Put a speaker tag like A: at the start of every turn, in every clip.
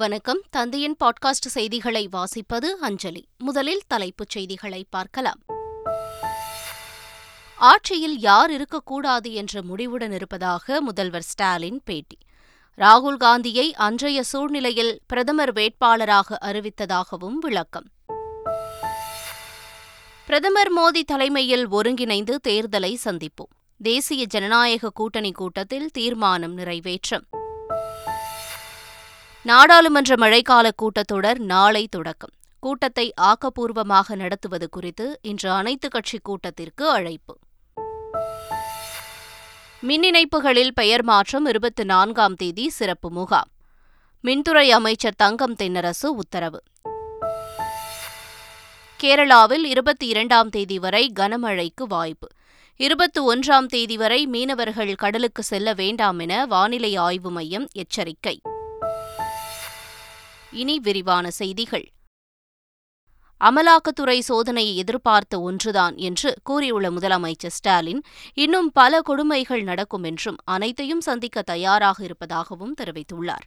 A: வணக்கம் தந்தையின் பாட்காஸ்ட் செய்திகளை வாசிப்பது அஞ்சலி முதலில் தலைப்புச் செய்திகளை பார்க்கலாம் ஆட்சியில் யார் இருக்கக்கூடாது என்ற முடிவுடன் இருப்பதாக முதல்வர் ஸ்டாலின் பேட்டி ராகுல் காந்தியை அன்றைய சூழ்நிலையில் பிரதமர் வேட்பாளராக அறிவித்ததாகவும் விளக்கம் பிரதமர் மோடி தலைமையில் ஒருங்கிணைந்து தேர்தலை சந்திப்போம் தேசிய ஜனநாயக கூட்டணி கூட்டத்தில் தீர்மானம் நிறைவேற்றம் நாடாளுமன்ற மழைக்கால கூட்டத்தொடர் நாளை தொடக்கம் கூட்டத்தை ஆக்கப்பூர்வமாக நடத்துவது குறித்து இன்று அனைத்து கட்சி கூட்டத்திற்கு அழைப்பு மின் இணைப்புகளில் பெயர் மாற்றம் இருபத்தி நான்காம் தேதி சிறப்பு முகாம் மின்துறை அமைச்சர் தங்கம் தென்னரசு உத்தரவு கேரளாவில் இருபத்தி இரண்டாம் தேதி வரை கனமழைக்கு வாய்ப்பு இருபத்தி ஒன்றாம் தேதி வரை மீனவர்கள் கடலுக்கு செல்ல வேண்டாம் என வானிலை ஆய்வு மையம் எச்சரிக்கை இனி விரிவான செய்திகள் அமலாக்கத்துறை சோதனையை எதிர்பார்த்த ஒன்றுதான் என்று கூறியுள்ள முதலமைச்சர் ஸ்டாலின் இன்னும் பல கொடுமைகள் நடக்கும் என்றும் அனைத்தையும் சந்திக்க தயாராக இருப்பதாகவும் தெரிவித்துள்ளார்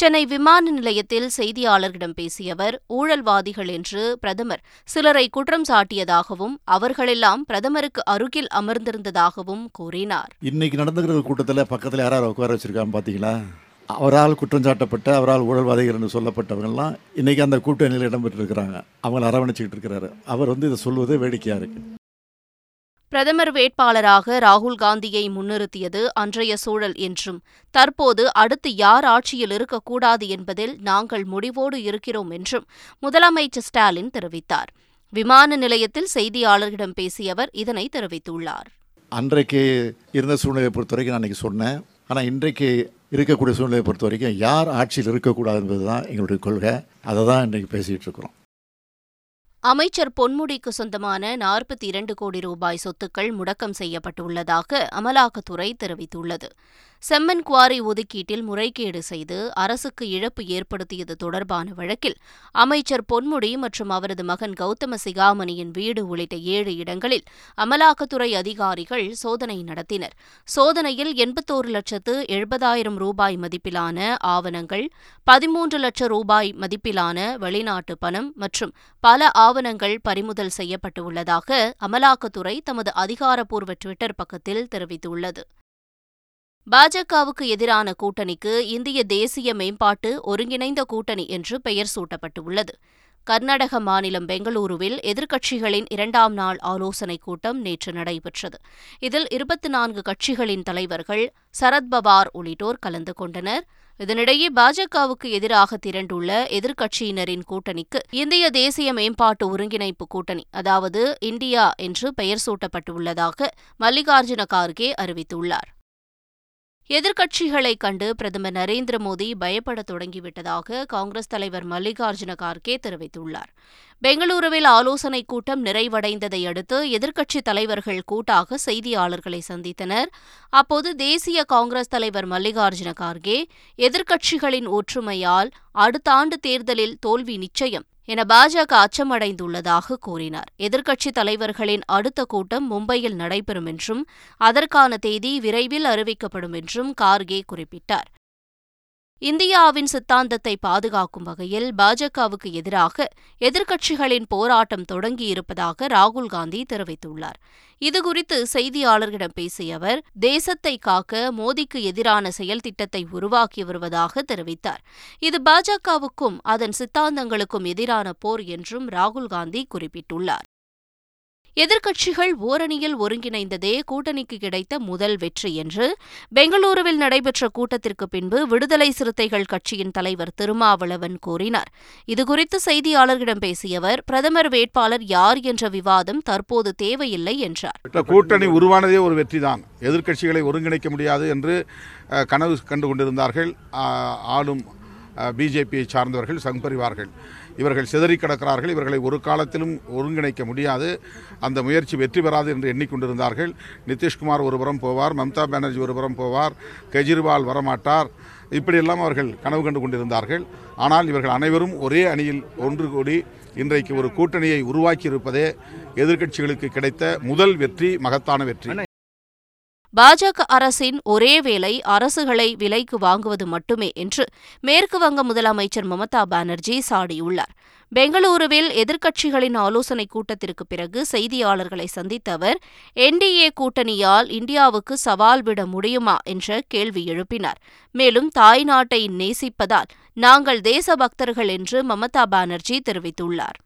A: சென்னை விமான நிலையத்தில் செய்தியாளர்களிடம் பேசிய அவர் ஊழல்வாதிகள் என்று பிரதமர் சிலரை குற்றம் சாட்டியதாகவும் அவர்களெல்லாம் பிரதமருக்கு அருகில் அமர்ந்திருந்ததாகவும் கூறினார் இன்னைக்கு நடந்துகிற கூட்டத்தில் பக்கத்தில் யாராவது உட்கார வச்சிருக்காங்க
B: அவரால் குற்றம் சாட்டப்பட்ட அவரால் ஊழல்வாதிகள் என்று சொல்லப்பட்டவங்கள்லாம் இன்றைக்கி அந்த கூட்டணியில் இடம்பெற்றிருக்கிறாங்க அவங்கள அரவணைச்சிக்கிட்டு இருக்கிறாரு அவர் வந்து இதை சொல்வது வேடிக்கையாக இருக்குது
A: பிரதமர் வேட்பாளராக ராகுல் காந்தியை முன்னிறுத்தியது அன்றைய சூழல் என்றும் தற்போது அடுத்து யார் ஆட்சியில் இருக்கக்கூடாது என்பதில் நாங்கள் முடிவோடு இருக்கிறோம் என்றும் முதலமைச்சர் ஸ்டாலின் தெரிவித்தார் விமான நிலையத்தில் செய்தியாளர்களிடம் பேசிய அவர் இதனை தெரிவித்துள்ளார் அன்றைக்கு இருந்த
B: சூழ்நிலையை பொறுத்தவரைக்கும் நான் அன்றைக்கி சொன்னேன் ஆனால் இன்றைக்கு இருக்கக்கூடிய சூழ்நிலையை பொறுத்த வரைக்கும் யார் ஆட்சியில் இருக்கக்கூடாது என்பது தான் எங்களுடைய கொள்கை அதை தான் இன்றைக்கு பேசிகிட்டு இருக்கிறோம்
A: அமைச்சர் பொன்முடிக்கு சொந்தமான நாற்பத்தி இரண்டு கோடி ரூபாய் சொத்துக்கள் முடக்கம் செய்யப்பட்டுள்ளதாக அமலாக்கத்துறை தெரிவித்துள்ளது செம்மன் குவாரி ஒதுக்கீட்டில் முறைகேடு செய்து அரசுக்கு இழப்பு ஏற்படுத்தியது தொடர்பான வழக்கில் அமைச்சர் பொன்முடி மற்றும் அவரது மகன் கௌதம சிகாமணியின் வீடு உள்ளிட்ட ஏழு இடங்களில் அமலாக்கத்துறை அதிகாரிகள் சோதனை நடத்தினர் சோதனையில் எண்பத்தோரு லட்சத்து எழுபதாயிரம் ரூபாய் மதிப்பிலான ஆவணங்கள் பதிமூன்று லட்சம் ரூபாய் மதிப்பிலான வெளிநாட்டு பணம் மற்றும் பல ஆவணங்கள் பறிமுதல் செய்யப்பட்டுள்ளதாக அமலாக்கத்துறை தமது அதிகாரப்பூர்வ ட்விட்டர் பக்கத்தில் தெரிவித்துள்ளது பாஜகவுக்கு எதிரான கூட்டணிக்கு இந்திய தேசிய மேம்பாட்டு ஒருங்கிணைந்த கூட்டணி என்று பெயர் சூட்டப்பட்டுள்ளது கர்நாடக மாநிலம் பெங்களூருவில் எதிர்க்கட்சிகளின் இரண்டாம் நாள் ஆலோசனைக் கூட்டம் நேற்று நடைபெற்றது இதில் இருபத்தி நான்கு கட்சிகளின் தலைவர்கள் சரத்பவார் உள்ளிட்டோர் கலந்து கொண்டனர் இதனிடையே பாஜகவுக்கு எதிராக திரண்டுள்ள எதிர்க்கட்சியினரின் கூட்டணிக்கு இந்திய தேசிய மேம்பாட்டு ஒருங்கிணைப்பு கூட்டணி அதாவது இந்தியா என்று பெயர் சூட்டப்பட்டுள்ளதாக மல்லிகார்ஜுன கார்கே அறிவித்துள்ளார் எதிர்க்கட்சிகளை கண்டு பிரதமர் நரேந்திர மோடி பயப்பட தொடங்கிவிட்டதாக காங்கிரஸ் தலைவர் மல்லிகார்ஜுன கார்கே தெரிவித்துள்ளார் பெங்களூருவில் ஆலோசனைக் கூட்டம் நிறைவடைந்ததை அடுத்து எதிர்க்கட்சித் தலைவர்கள் கூட்டாக செய்தியாளர்களை சந்தித்தனர் அப்போது தேசிய காங்கிரஸ் தலைவர் மல்லிகார்ஜுன கார்கே எதிர்க்கட்சிகளின் ஒற்றுமையால் அடுத்த ஆண்டு தேர்தலில் தோல்வி நிச்சயம் என பாஜக அச்சமடைந்துள்ளதாக கூறினார் எதிர்க்கட்சித் தலைவர்களின் அடுத்த கூட்டம் மும்பையில் நடைபெறும் என்றும் அதற்கான தேதி விரைவில் அறிவிக்கப்படும் என்றும் கார்கே குறிப்பிட்டார் இந்தியாவின் சித்தாந்தத்தை பாதுகாக்கும் வகையில் பாஜகவுக்கு எதிராக எதிர்க்கட்சிகளின் போராட்டம் தொடங்கியிருப்பதாக ராகுல் காந்தி தெரிவித்துள்ளார் இதுகுறித்து செய்தியாளர்களிடம் பேசிய அவர் தேசத்தை காக்க மோடிக்கு எதிரான செயல் திட்டத்தை உருவாக்கி வருவதாக தெரிவித்தார் இது பாஜகவுக்கும் அதன் சித்தாந்தங்களுக்கும் எதிரான போர் என்றும் ராகுல் காந்தி குறிப்பிட்டுள்ளார் எதிர்க்கட்சிகள் ஓரணியில் ஒருங்கிணைந்ததே கூட்டணிக்கு கிடைத்த முதல் வெற்றி என்று பெங்களூருவில் நடைபெற்ற கூட்டத்திற்கு பின்பு விடுதலை சிறுத்தைகள் கட்சியின் தலைவர் திருமாவளவன் கூறினார் இதுகுறித்து செய்தியாளர்களிடம் பேசிய அவர் பிரதமர் வேட்பாளர் யார் என்ற விவாதம் தற்போது தேவையில்லை என்றார்
B: கூட்டணி உருவானதே ஒரு வெற்றிதான் எதிர்க்கட்சிகளை ஒருங்கிணைக்க முடியாது என்று கனவு கண்டு கொண்டிருந்தார்கள் ஆளும் பிஜேபியை சார்ந்தவர்கள் சங்கரிவார்கள் இவர்கள் சிதறி கிடக்கிறார்கள் இவர்களை ஒரு காலத்திலும் ஒருங்கிணைக்க முடியாது அந்த முயற்சி வெற்றி பெறாது என்று எண்ணிக்கொண்டிருந்தார்கள் நிதிஷ்குமார் ஒருபுறம் போவார் மம்தா பானர்ஜி ஒருபுறம் போவார் கெஜ்ரிவால் வரமாட்டார் இப்படியெல்லாம் அவர்கள் கனவு கண்டு கொண்டிருந்தார்கள் ஆனால் இவர்கள் அனைவரும் ஒரே அணியில் ஒன்று கூடி இன்றைக்கு ஒரு கூட்டணியை உருவாக்கியிருப்பதே எதிர்க்கட்சிகளுக்கு கிடைத்த முதல் வெற்றி மகத்தான வெற்றி
A: பாஜக அரசின் ஒரே வேலை அரசுகளை விலைக்கு வாங்குவது மட்டுமே என்று மேற்கு வங்க முதலமைச்சர் மமதா பானர்ஜி சாடியுள்ளார் பெங்களூருவில் எதிர்க்கட்சிகளின் ஆலோசனைக் கூட்டத்திற்கு பிறகு செய்தியாளர்களை சந்தித்த அவர் என்டிஏ கூட்டணியால் இந்தியாவுக்கு சவால் விட முடியுமா என்ற கேள்வி எழுப்பினார் மேலும் தாய்நாட்டை நேசிப்பதால் நாங்கள் தேசபக்தர்கள் என்று மமதா பானர்ஜி தெரிவித்துள்ளார்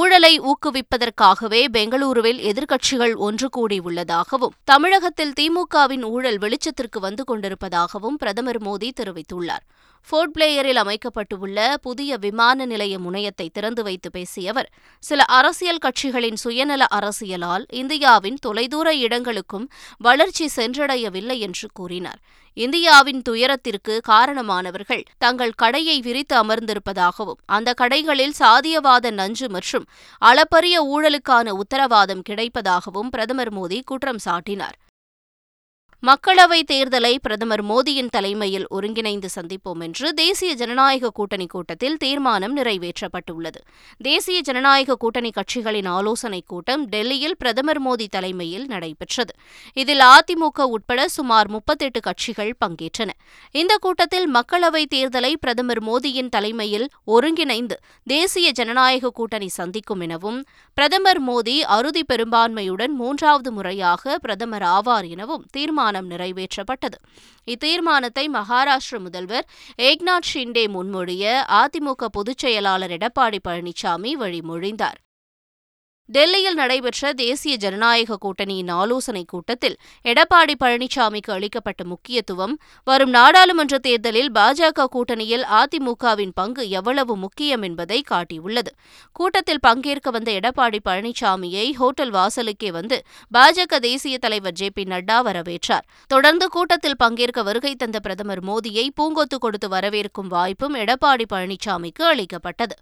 A: ஊழலை ஊக்குவிப்பதற்காகவே பெங்களூருவில் எதிர்க்கட்சிகள் ஒன்று கூடியுள்ளதாகவும் தமிழகத்தில் திமுகவின் ஊழல் வெளிச்சத்திற்கு வந்து கொண்டிருப்பதாகவும் பிரதமர் மோடி தெரிவித்துள்ளார் ஃபோர்ட் பிளேயரில் அமைக்கப்பட்டுள்ள புதிய விமான நிலைய முனையத்தை திறந்து வைத்து பேசிய அவர் சில அரசியல் கட்சிகளின் சுயநல அரசியலால் இந்தியாவின் தொலைதூர இடங்களுக்கும் வளர்ச்சி சென்றடையவில்லை என்று கூறினார் இந்தியாவின் துயரத்திற்கு காரணமானவர்கள் தங்கள் கடையை விரித்து அமர்ந்திருப்பதாகவும் அந்த கடைகளில் சாதியவாத நஞ்சு மற்றும் அளப்பரிய ஊழலுக்கான உத்தரவாதம் கிடைப்பதாகவும் பிரதமர் மோடி குற்றம் சாட்டினார் மக்களவைத் தேர்தலை பிரதமர் மோடியின் தலைமையில் ஒருங்கிணைந்து சந்திப்போம் என்று தேசிய ஜனநாயக கூட்டணி கூட்டத்தில் தீர்மானம் நிறைவேற்றப்பட்டுள்ளது தேசிய ஜனநாயக கூட்டணி கட்சிகளின் ஆலோசனைக் கூட்டம் டெல்லியில் பிரதமர் மோடி தலைமையில் நடைபெற்றது இதில் அதிமுக உட்பட சுமார் முப்பத்தெட்டு கட்சிகள் பங்கேற்றன இந்த கூட்டத்தில் மக்களவைத் தேர்தலை பிரதமர் மோடியின் தலைமையில் ஒருங்கிணைந்து தேசிய ஜனநாயக கூட்டணி சந்திக்கும் எனவும் பிரதமர் மோடி அறுதி பெரும்பான்மையுடன் மூன்றாவது முறையாக பிரதமர் ஆவார் எனவும் தீர்மானம் தீர்மானம் நிறைவேற்றப்பட்டது இத்தீர்மானத்தை மகாராஷ்டிர முதல்வர் ஏக்நாத் ஷிண்டே முன்மொழிய அதிமுக பொதுச் செயலாளர் எடப்பாடி பழனிசாமி வழிமொழிந்தார் டெல்லியில் நடைபெற்ற தேசிய ஜனநாயக கூட்டணியின் ஆலோசனைக் கூட்டத்தில் எடப்பாடி பழனிசாமிக்கு அளிக்கப்பட்ட முக்கியத்துவம் வரும் நாடாளுமன்ற தேர்தலில் பாஜக கூட்டணியில் அதிமுகவின் பங்கு எவ்வளவு முக்கியம் என்பதை காட்டியுள்ளது கூட்டத்தில் பங்கேற்க வந்த எடப்பாடி பழனிசாமியை ஹோட்டல் வாசலுக்கே வந்து பாஜக தேசிய தலைவர் ஜே பி நட்டா வரவேற்றார் தொடர்ந்து கூட்டத்தில் பங்கேற்க வருகை தந்த பிரதமர் மோடியை பூங்கொத்து கொடுத்து வரவேற்கும் வாய்ப்பும் எடப்பாடி பழனிசாமிக்கு அளிக்கப்பட்டது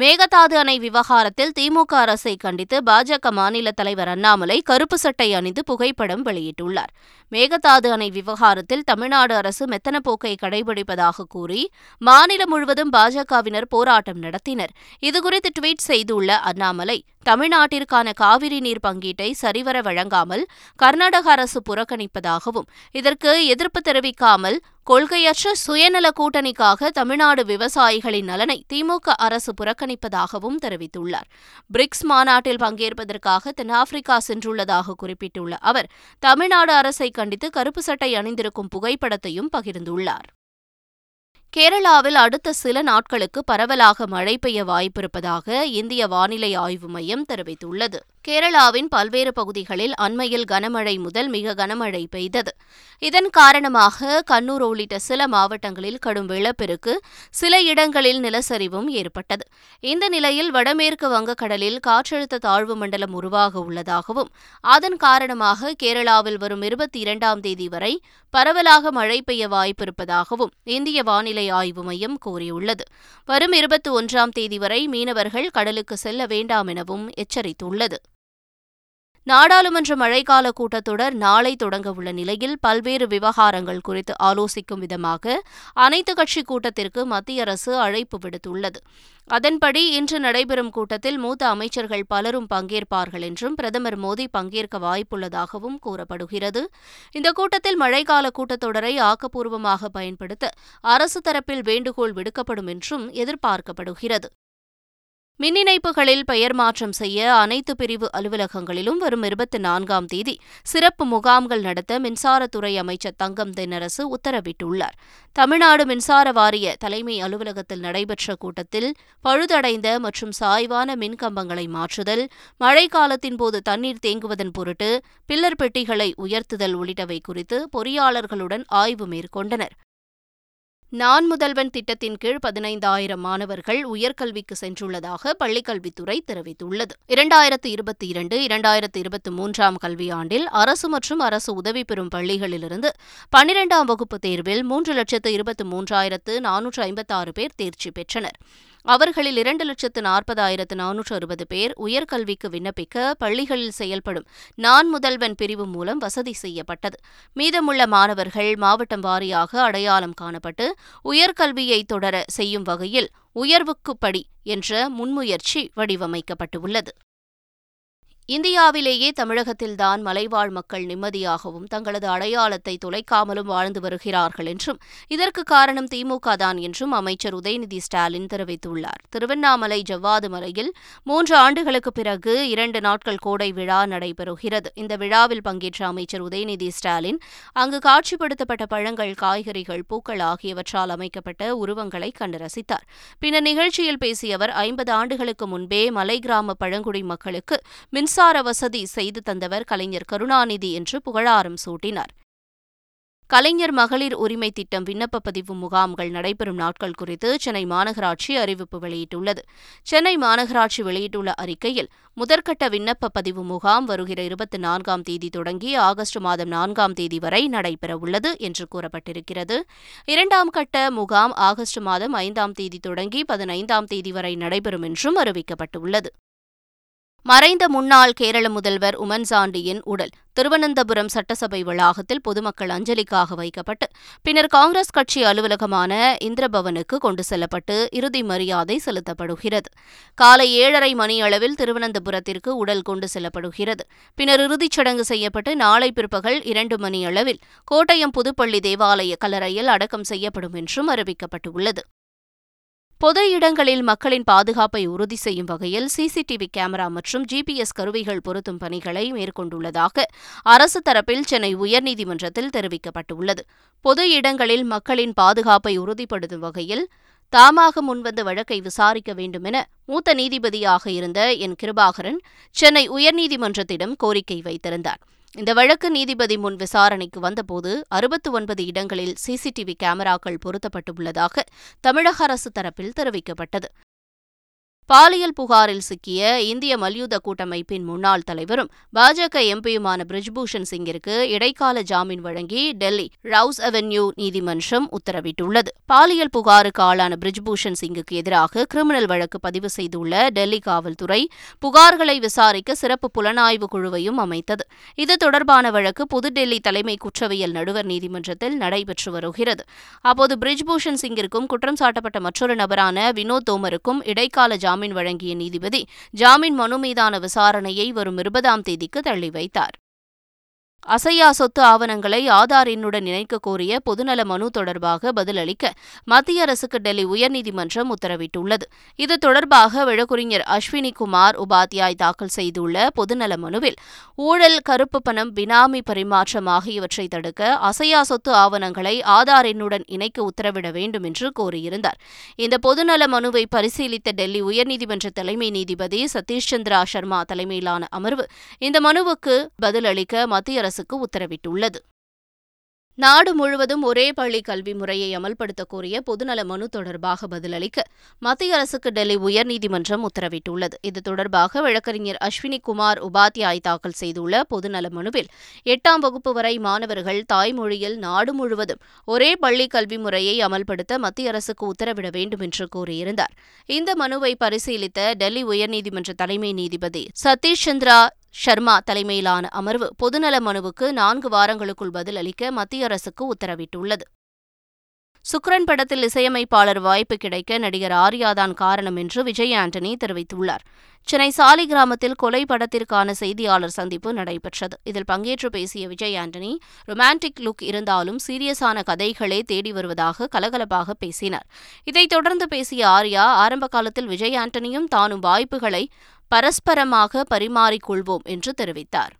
A: மேகதாது அணை விவகாரத்தில் திமுக அரசை கண்டித்து பாஜக மாநில தலைவர் அண்ணாமலை கருப்பு சட்டை அணிந்து புகைப்படம் வெளியிட்டுள்ளார் மேகதாது அணை விவகாரத்தில் தமிழ்நாடு அரசு மெத்தன போக்கை கடைபிடிப்பதாக கூறி மாநிலம் முழுவதும் பாஜகவினர் போராட்டம் நடத்தினர் இதுகுறித்து ட்வீட் செய்துள்ள அண்ணாமலை தமிழ்நாட்டிற்கான காவிரி நீர் பங்கீட்டை சரிவர வழங்காமல் கர்நாடக அரசு புறக்கணிப்பதாகவும் இதற்கு எதிர்ப்பு தெரிவிக்காமல் கொள்கையற்ற சுயநல கூட்டணிக்காக தமிழ்நாடு விவசாயிகளின் நலனை திமுக அரசு புறக்கணிப்பதாகவும் தெரிவித்துள்ளார் பிரிக்ஸ் மாநாட்டில் பங்கேற்பதற்காக தென்னாப்பிரிக்கா சென்றுள்ளதாக குறிப்பிட்டுள்ள அவர் தமிழ்நாடு அரசை கண்டித்து கருப்பு சட்டை அணிந்திருக்கும் புகைப்படத்தையும் பகிர்ந்துள்ளார் கேரளாவில் அடுத்த சில நாட்களுக்கு பரவலாக மழை பெய்ய வாய்ப்பிருப்பதாக இந்திய வானிலை ஆய்வு மையம் தெரிவித்துள்ளது கேரளாவின் பல்வேறு பகுதிகளில் அண்மையில் கனமழை முதல் மிக கனமழை பெய்தது இதன் காரணமாக கண்ணூர் உள்ளிட்ட சில மாவட்டங்களில் கடும் வெள்ளப்பெருக்கு சில இடங்களில் நிலச்சரிவும் ஏற்பட்டது இந்த நிலையில் வடமேற்கு வங்கக்கடலில் காற்றழுத்த தாழ்வு மண்டலம் உருவாக உள்ளதாகவும் அதன் காரணமாக கேரளாவில் வரும் இருபத்தி இரண்டாம் தேதி வரை பரவலாக மழை பெய்ய வாய்ப்பிருப்பதாகவும் இந்திய வானிலை ஆய்வு மையம் கூறியுள்ளது வரும் இருபத்தி ஒன்றாம் தேதி வரை மீனவர்கள் கடலுக்கு செல்ல வேண்டாம் எனவும் எச்சரித்துள்ளது நாடாளுமன்ற மழைக்கால கூட்டத்தொடர் நாளை தொடங்க உள்ள நிலையில் பல்வேறு விவகாரங்கள் குறித்து ஆலோசிக்கும் விதமாக அனைத்துக் கட்சி கூட்டத்திற்கு மத்திய அரசு அழைப்பு விடுத்துள்ளது அதன்படி இன்று நடைபெறும் கூட்டத்தில் மூத்த அமைச்சர்கள் பலரும் பங்கேற்பார்கள் என்றும் பிரதமர் மோடி பங்கேற்க வாய்ப்புள்ளதாகவும் கூறப்படுகிறது இந்த கூட்டத்தில் மழைக்கால கூட்டத்தொடரை ஆக்கப்பூர்வமாக பயன்படுத்த அரசு தரப்பில் வேண்டுகோள் விடுக்கப்படும் என்றும் எதிர்பார்க்கப்படுகிறது மின் இணைப்புகளில் பெயர் மாற்றம் செய்ய அனைத்து பிரிவு அலுவலகங்களிலும் வரும் இருபத்தி நான்காம் தேதி சிறப்பு முகாம்கள் நடத்த மின்சாரத்துறை அமைச்சர் தங்கம் தென்னரசு உத்தரவிட்டுள்ளார் தமிழ்நாடு மின்சார வாரிய தலைமை அலுவலகத்தில் நடைபெற்ற கூட்டத்தில் பழுதடைந்த மற்றும் சாய்வான மின்கம்பங்களை மாற்றுதல் மழைக்காலத்தின் போது தண்ணீர் தேங்குவதன் பொருட்டு பில்லர் பெட்டிகளை உயர்த்துதல் உள்ளிட்டவை குறித்து பொறியாளர்களுடன் ஆய்வு மேற்கொண்டனர் நான் முதல்வன் திட்டத்தின் கீழ் பதினைந்தாயிரம் மாணவர்கள் உயர்கல்விக்கு சென்றுள்ளதாக பள்ளிக்கல்வித்துறை தெரிவித்துள்ளது இரண்டாயிரத்து இருபத்தி இரண்டு இரண்டாயிரத்து இருபத்தி மூன்றாம் கல்வியாண்டில் அரசு மற்றும் அரசு உதவி பெறும் பள்ளிகளிலிருந்து பனிரெண்டாம் வகுப்பு தேர்வில் மூன்று லட்சத்து இருபத்தி மூன்றாயிரத்து நானூற்று ஐம்பத்தாறு பேர் தேர்ச்சி பெற்றனர் அவர்களில் இரண்டு லட்சத்து நாற்பதாயிரத்து நானூற்று அறுபது பேர் உயர்கல்விக்கு விண்ணப்பிக்க பள்ளிகளில் செயல்படும் நான் முதல்வன் பிரிவு மூலம் வசதி செய்யப்பட்டது மீதமுள்ள மாணவர்கள் மாவட்டம் வாரியாக அடையாளம் காணப்பட்டு உயர்கல்வியை தொடர செய்யும் வகையில் உயர்வுக்குப்படி என்ற முன்முயற்சி வடிவமைக்கப்பட்டுள்ளது இந்தியாவிலேயே தமிழகத்தில்தான் மலைவாழ் மக்கள் நிம்மதியாகவும் தங்களது அடையாளத்தை தொலைக்காமலும் வாழ்ந்து வருகிறார்கள் என்றும் இதற்கு காரணம் திமுக தான் என்றும் அமைச்சர் உதயநிதி ஸ்டாலின் தெரிவித்துள்ளார் திருவண்ணாமலை ஜவ்வாது மலையில் மூன்று ஆண்டுகளுக்கு பிறகு இரண்டு நாட்கள் கோடை விழா நடைபெறுகிறது இந்த விழாவில் பங்கேற்ற அமைச்சர் உதயநிதி ஸ்டாலின் அங்கு காட்சிப்படுத்தப்பட்ட பழங்கள் காய்கறிகள் பூக்கள் ஆகியவற்றால் அமைக்கப்பட்ட உருவங்களை கண்டு ரசித்தார் பின்னர் நிகழ்ச்சியில் பேசிய அவர் ஐம்பது ஆண்டுகளுக்கு முன்பே மலை கிராம பழங்குடி மக்களுக்கு மின்ச மின்சார வசதி செய்து தந்தவர் கலைஞர் கருணாநிதி என்று புகழாரம் சூட்டினார் கலைஞர் மகளிர் உரிமை திட்டம் விண்ணப்ப பதிவு முகாம்கள் நடைபெறும் நாட்கள் குறித்து சென்னை மாநகராட்சி அறிவிப்பு வெளியிட்டுள்ளது சென்னை மாநகராட்சி வெளியிட்டுள்ள அறிக்கையில் முதற்கட்ட விண்ணப்ப பதிவு முகாம் வருகிற இருபத்தி நான்காம் தேதி தொடங்கி ஆகஸ்ட் மாதம் நான்காம் தேதி வரை நடைபெறவுள்ளது என்று கூறப்பட்டிருக்கிறது இரண்டாம் கட்ட முகாம் ஆகஸ்ட் மாதம் ஐந்தாம் தேதி தொடங்கி பதினைந்தாம் தேதி வரை நடைபெறும் என்றும் அறிவிக்கப்பட்டுள்ளது மறைந்த முன்னாள் கேரள முதல்வர் உமன்சாண்டியின் உடல் திருவனந்தபுரம் சட்டசபை வளாகத்தில் பொதுமக்கள் அஞ்சலிக்காக வைக்கப்பட்டு பின்னர் காங்கிரஸ் கட்சி அலுவலகமான இந்திரபவனுக்கு கொண்டு செல்லப்பட்டு இறுதி மரியாதை செலுத்தப்படுகிறது காலை ஏழரை மணி அளவில் திருவனந்தபுரத்திற்கு உடல் கொண்டு செல்லப்படுகிறது பின்னர் இறுதிச் சடங்கு செய்யப்பட்டு நாளை பிற்பகல் இரண்டு மணி அளவில் கோட்டயம் புதுப்பள்ளி தேவாலய கலரையில் அடக்கம் செய்யப்படும் என்றும் அறிவிக்கப்பட்டுள்ளது பொது இடங்களில் மக்களின் பாதுகாப்பை உறுதி செய்யும் வகையில் சிசிடிவி கேமரா மற்றும் ஜிபிஎஸ் கருவிகள் பொருத்தும் பணிகளை மேற்கொண்டுள்ளதாக அரசு தரப்பில் சென்னை உயர்நீதிமன்றத்தில் தெரிவிக்கப்பட்டுள்ளது பொது இடங்களில் மக்களின் பாதுகாப்பை உறுதிப்படுத்தும் வகையில் தாமாக முன்வந்து வழக்கை விசாரிக்க வேண்டுமென மூத்த நீதிபதியாக இருந்த என் கிருபாகரன் சென்னை உயர்நீதிமன்றத்திடம் கோரிக்கை வைத்திருந்தார் இந்த வழக்கு நீதிபதி முன் விசாரணைக்கு வந்தபோது அறுபத்து ஒன்பது இடங்களில் சிசிடிவி கேமராக்கள் பொருத்தப்பட்டுள்ளதாக தமிழக அரசு தரப்பில் தெரிவிக்கப்பட்டது பாலியல் புகாரில் சிக்கிய இந்திய மல்யுத்த கூட்டமைப்பின் முன்னாள் தலைவரும் பாஜக எம்பியுமான பிரிஜ்பூஷன் சிங்கிற்கு இடைக்கால ஜாமீன் வழங்கி டெல்லி ரவுஸ் அவென்யூ நீதிமன்றம் உத்தரவிட்டுள்ளது பாலியல் புகாருக்கு ஆளான பிரிஜ்பூஷன் சிங்குக்கு எதிராக கிரிமினல் வழக்கு பதிவு செய்துள்ள டெல்லி காவல்துறை புகார்களை விசாரிக்க சிறப்பு புலனாய்வு குழுவையும் அமைத்தது இது தொடர்பான வழக்கு புதுடெல்லி தலைமை குற்றவியல் நடுவர் நீதிமன்றத்தில் நடைபெற்று வருகிறது அப்போது பிரிஜ்பூஷன் சிங்கிற்கும் குற்றம் சாட்டப்பட்ட மற்றொரு நபரான வினோத் தோமருக்கும் இடைக்கால ஜாமீன் ஜாமீன் வழங்கிய நீதிபதி ஜாமீன் மனு மீதான விசாரணையை வரும் இருபதாம் தேதிக்கு தள்ளி வைத்தார் அசையா சொத்து ஆவணங்களை ஆதார் எண்ணுடன் இணைக்க கோரிய பொதுநல மனு தொடர்பாக பதிலளிக்க மத்திய அரசுக்கு டெல்லி உயர்நீதிமன்றம் உத்தரவிட்டுள்ளது இது தொடர்பாக வழக்கறிஞர் அஸ்வினி குமார் உபாத்யாய் தாக்கல் செய்துள்ள பொதுநல மனுவில் ஊழல் கருப்பு பணம் பினாமி பரிமாற்றம் ஆகியவற்றை தடுக்க அசையா சொத்து ஆவணங்களை ஆதார் எண்ணுடன் இணைக்க உத்தரவிட வேண்டும் என்று கோரியிருந்தார் இந்த பொதுநல மனுவை பரிசீலித்த டெல்லி உயர்நீதிமன்ற தலைமை நீதிபதி சதீஷ் சந்திரா சர்மா தலைமையிலான அமர்வு இந்த மனுவுக்கு பதிலளிக்க மத்திய அரசு அரசுக்கு உத்தரவிட்டுள்ளது நாடு முழுவதும் ஒரே பள்ளி கல்வி முறையை அமல்படுத்த கோரிய பொதுநல மனு தொடர்பாக பதிலளிக்க மத்திய அரசுக்கு டெல்லி உயர்நீதிமன்றம் உத்தரவிட்டுள்ளது இது தொடர்பாக வழக்கறிஞர் அஸ்வினி குமார் உபாத்யாய் தாக்கல் செய்துள்ள பொதுநல மனுவில் எட்டாம் வகுப்பு வரை மாணவர்கள் தாய்மொழியில் நாடு முழுவதும் ஒரே பள்ளி கல்வி முறையை அமல்படுத்த மத்திய அரசுக்கு உத்தரவிட வேண்டும் என்று கூறியிருந்தார் இந்த மனுவை பரிசீலித்த டெல்லி உயர்நீதிமன்ற தலைமை நீதிபதி சதீஷ் சந்திரா ஷர்மா தலைமையிலான அமர்வு பொதுநல மனுவுக்கு நான்கு வாரங்களுக்குள் பதில் அளிக்க மத்திய அரசுக்கு உத்தரவிட்டுள்ளது சுக்ரன் படத்தில் இசையமைப்பாளர் வாய்ப்பு கிடைக்க நடிகர் ஆர்யாதான் காரணம் என்று விஜய் ஆண்டனி தெரிவித்துள்ளார் சென்னை சாலை கிராமத்தில் கொலை படத்திற்கான செய்தியாளர் சந்திப்பு நடைபெற்றது இதில் பங்கேற்று பேசிய விஜய் ஆண்டனி ரொமான்டிக் லுக் இருந்தாலும் சீரியஸான கதைகளே தேடி வருவதாக கலகலப்பாக பேசினார் இதைத் தொடர்ந்து பேசிய ஆர்யா ஆரம்ப காலத்தில் விஜய் ஆண்டனியும் தானும் வாய்ப்புகளை பரஸ்பரமாக பரிமாறிக்கொள்வோம் என்று தெரிவித்தார்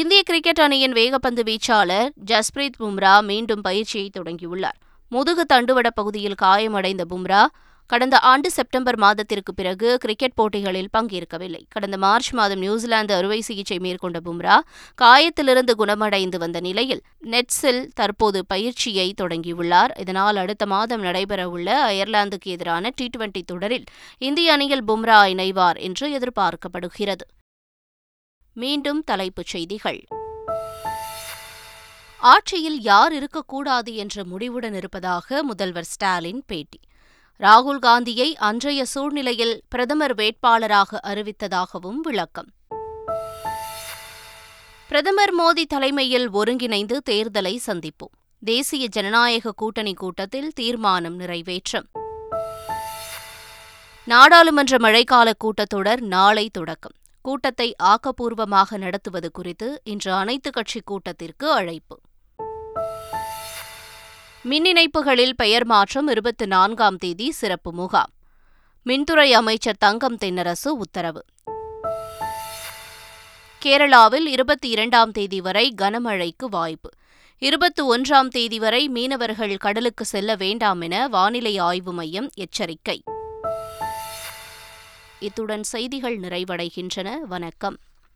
A: இந்திய கிரிக்கெட் அணியின் வேகப்பந்து வீச்சாளர் ஜஸ்பிரீத் பும்ரா மீண்டும் பயிற்சியை தொடங்கியுள்ளார் முதுகு தண்டுவட பகுதியில் காயமடைந்த பும்ரா கடந்த ஆண்டு செப்டம்பர் மாதத்திற்கு பிறகு கிரிக்கெட் போட்டிகளில் பங்கேற்கவில்லை கடந்த மார்ச் மாதம் நியூசிலாந்து அறுவை சிகிச்சை மேற்கொண்ட பும்ரா காயத்திலிருந்து குணமடைந்து வந்த நிலையில் நெட்ஸில் தற்போது பயிற்சியை தொடங்கியுள்ளார் இதனால் அடுத்த மாதம் நடைபெறவுள்ள அயர்லாந்துக்கு எதிரான டி டுவெண்டி தொடரில் இந்திய அணியில் பும்ரா இணைவார் என்று எதிர்பார்க்கப்படுகிறது மீண்டும் தலைப்புச் செய்திகள் ஆட்சியில் யார் இருக்கக்கூடாது என்ற முடிவுடன் இருப்பதாக முதல்வர் ஸ்டாலின் பேட்டி ராகுல் காந்தியை அன்றைய சூழ்நிலையில் பிரதமர் வேட்பாளராக அறிவித்ததாகவும் விளக்கம் பிரதமர் மோடி தலைமையில் ஒருங்கிணைந்து தேர்தலை சந்திப்போம் தேசிய ஜனநாயக கூட்டணி கூட்டத்தில் தீர்மானம் நிறைவேற்றம் நாடாளுமன்ற மழைக்கால கூட்டத்தொடர் நாளை தொடக்கம் கூட்டத்தை ஆக்கப்பூர்வமாக நடத்துவது குறித்து இன்று அனைத்துக் கட்சி கூட்டத்திற்கு அழைப்பு மின் இணைப்புகளில் பெயர் மாற்றம் இருபத்தி நான்காம் தேதி சிறப்பு முகாம் மின்துறை அமைச்சர் தங்கம் தென்னரசு உத்தரவு கேரளாவில் இருபத்தி இரண்டாம் தேதி வரை கனமழைக்கு வாய்ப்பு இருபத்தி ஒன்றாம் தேதி வரை மீனவர்கள் கடலுக்கு செல்ல வேண்டாம் என வானிலை ஆய்வு மையம் எச்சரிக்கை இத்துடன் செய்திகள் நிறைவடைகின்றன வணக்கம்